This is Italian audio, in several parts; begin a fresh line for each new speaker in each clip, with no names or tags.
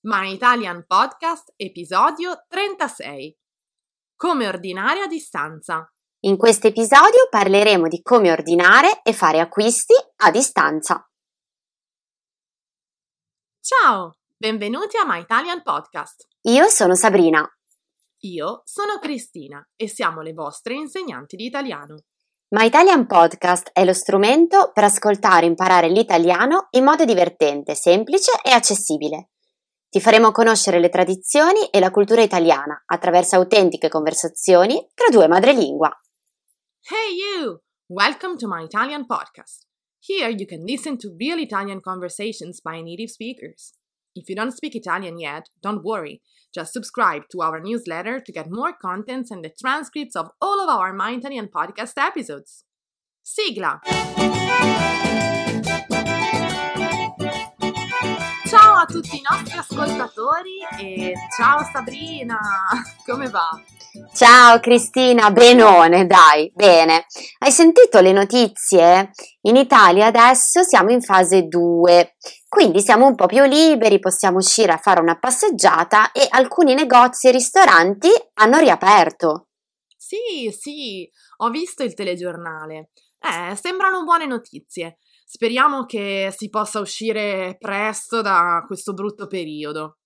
My Italian Podcast, episodio 36. Come ordinare a distanza.
In questo episodio parleremo di come ordinare e fare acquisti a distanza.
Ciao, benvenuti a My Italian Podcast.
Io sono Sabrina.
Io sono Cristina e siamo le vostre insegnanti di italiano.
My Italian Podcast è lo strumento per ascoltare e imparare l'italiano in modo divertente, semplice e accessibile. Ti faremo conoscere le tradizioni e la cultura italiana attraverso autentiche conversazioni tra due madrelingua.
Hey you! Welcome to My Italian Podcast. Here you can listen to real Italian conversations by native speakers. If you don't speak Italian yet, don't worry. Just subscribe to our newsletter to get more contents and the transcripts of all of our My Italian podcast episodes. Sigla! Ciao a tutti i nostri ascoltatori e ciao Sabrina, come va?
Ciao Cristina, benone, dai, bene. Hai sentito le notizie? In Italia adesso siamo in fase 2, quindi siamo un po' più liberi, possiamo uscire a fare una passeggiata e alcuni negozi e ristoranti hanno riaperto.
Sì, sì, ho visto il telegiornale. Eh, sembrano buone notizie. Speriamo che si possa uscire presto da questo brutto periodo.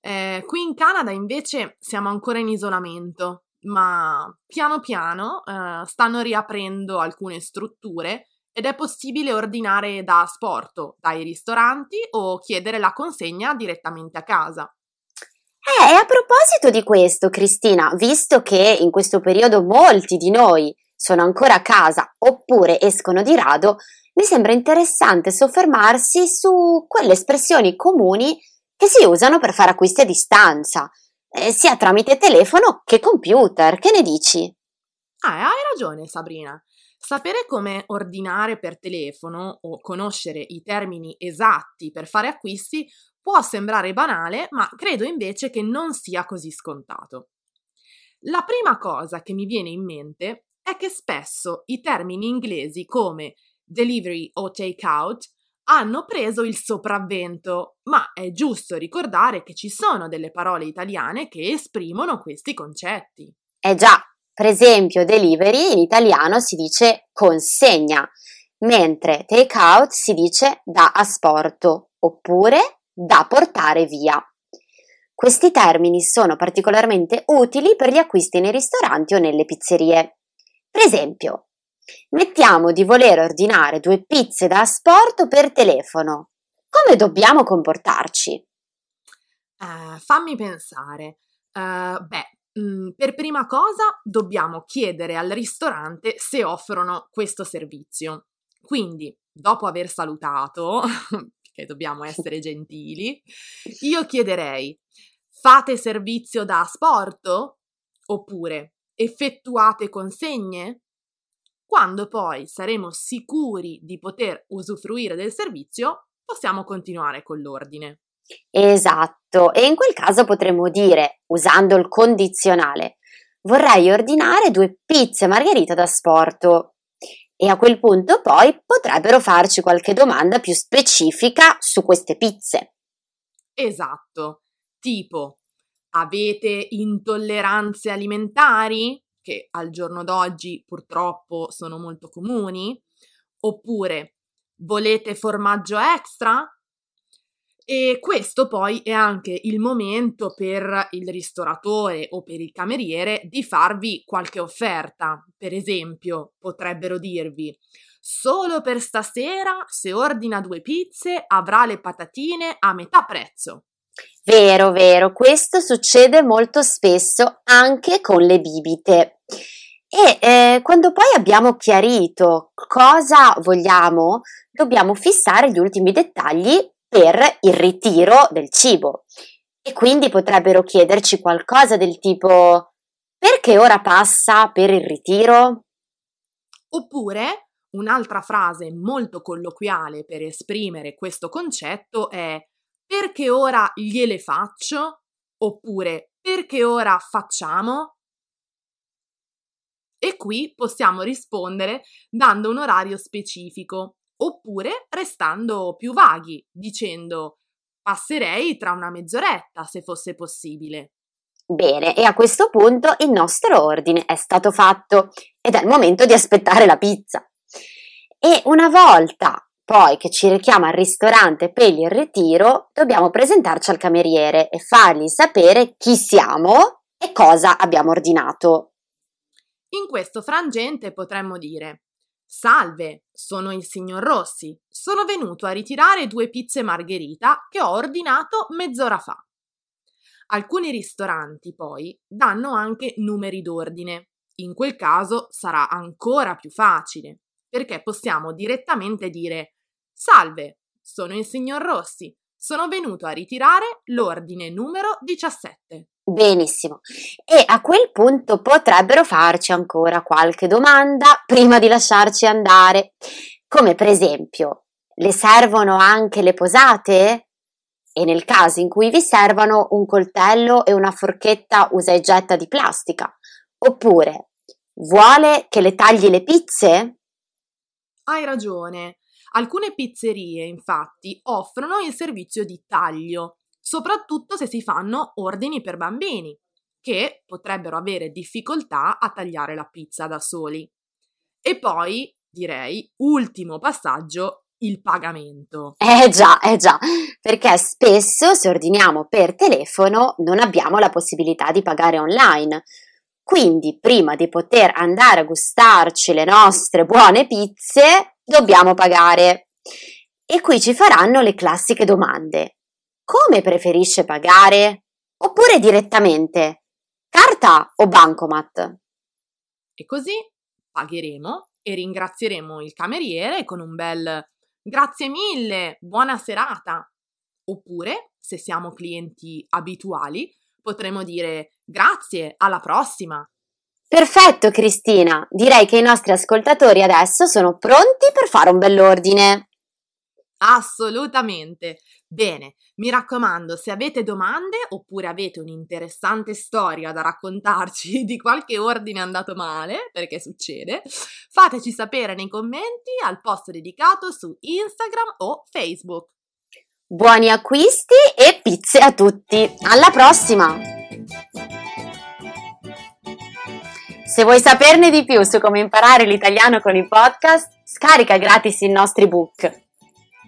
Eh, qui in Canada invece siamo ancora in isolamento, ma piano piano eh, stanno riaprendo alcune strutture ed è possibile ordinare da asporto dai ristoranti o chiedere la consegna direttamente a casa.
Eh, e a proposito di questo, Cristina, visto che in questo periodo molti di noi sono ancora a casa oppure escono di rado, mi sembra interessante soffermarsi su quelle espressioni comuni che si usano per fare acquisti a distanza, eh, sia tramite telefono che computer. Che ne dici?
Ah, hai ragione, Sabrina. Sapere come ordinare per telefono o conoscere i termini esatti per fare acquisti può sembrare banale, ma credo invece che non sia così scontato. La prima cosa che mi viene in mente è che spesso i termini inglesi come delivery o take out hanno preso il sopravvento, ma è giusto ricordare che ci sono delle parole italiane che esprimono questi concetti.
Eh già, per esempio delivery in italiano si dice consegna, mentre take out si dice da asporto oppure da portare via. Questi termini sono particolarmente utili per gli acquisti nei ristoranti o nelle pizzerie. Per esempio, Mettiamo di voler ordinare due pizze da asporto per telefono. Come dobbiamo comportarci?
Uh, fammi pensare. Uh, beh, mm, per prima cosa dobbiamo chiedere al ristorante se offrono questo servizio. Quindi, dopo aver salutato, che dobbiamo essere gentili, io chiederei: fate servizio da asporto? Oppure effettuate consegne? Quando poi saremo sicuri di poter usufruire del servizio, possiamo continuare con l'ordine.
Esatto, e in quel caso potremmo dire, usando il condizionale, vorrei ordinare due pizze margherita da sporto. E a quel punto poi potrebbero farci qualche domanda più specifica su queste pizze.
Esatto, tipo, avete intolleranze alimentari? che al giorno d'oggi purtroppo sono molto comuni, oppure volete formaggio extra? E questo poi è anche il momento per il ristoratore o per il cameriere di farvi qualche offerta. Per esempio, potrebbero dirvi: Solo per stasera, se ordina due pizze, avrà le patatine a metà prezzo.
Vero, vero, questo succede molto spesso anche con le bibite. E eh, quando poi abbiamo chiarito cosa vogliamo, dobbiamo fissare gli ultimi dettagli per il ritiro del cibo. E quindi potrebbero chiederci qualcosa del tipo perché ora passa per il ritiro?
Oppure un'altra frase molto colloquiale per esprimere questo concetto è perché ora gliele faccio? Oppure perché ora facciamo? E qui possiamo rispondere dando un orario specifico, oppure restando più vaghi, dicendo passerei tra una mezz'oretta se fosse possibile.
Bene, e a questo punto il nostro ordine è stato fatto ed è il momento di aspettare la pizza. E una volta poi che ci richiama al ristorante per il ritiro, dobbiamo presentarci al cameriere e fargli sapere chi siamo e cosa abbiamo ordinato.
In questo frangente potremmo dire Salve, sono il signor Rossi. Sono venuto a ritirare due pizze margherita che ho ordinato mezz'ora fa. Alcuni ristoranti poi danno anche numeri d'ordine. In quel caso sarà ancora più facile, perché possiamo direttamente dire Salve, sono il signor Rossi. Sono venuto a ritirare l'ordine numero 17.
Benissimo. E a quel punto potrebbero farci ancora qualche domanda prima di lasciarci andare, come per esempio, le servono anche le posate? E nel caso in cui vi servano un coltello e una forchetta usa e getta di plastica? Oppure, vuole che le tagli le pizze?
Hai ragione. Alcune pizzerie, infatti, offrono il servizio di taglio, soprattutto se si fanno ordini per bambini, che potrebbero avere difficoltà a tagliare la pizza da soli. E poi, direi, ultimo passaggio, il pagamento.
Eh già, eh già, perché spesso se ordiniamo per telefono non abbiamo la possibilità di pagare online. Quindi, prima di poter andare a gustarci le nostre buone pizze, dobbiamo pagare. E qui ci faranno le classiche domande. Come preferisce pagare? Oppure direttamente? Carta o bancomat?
E così pagheremo e ringrazieremo il cameriere con un bel grazie mille, buona serata. Oppure, se siamo clienti abituali, potremo dire grazie, alla prossima.
Perfetto Cristina, direi che i nostri ascoltatori adesso sono pronti per fare un bell'ordine.
Assolutamente. Bene, mi raccomando, se avete domande oppure avete un'interessante storia da raccontarci di qualche ordine andato male, perché succede, fateci sapere nei commenti al post dedicato su Instagram o Facebook.
Buoni acquisti e pizze a tutti! Alla prossima! Se vuoi saperne di più su come imparare l'italiano con i podcast, scarica gratis i nostri book.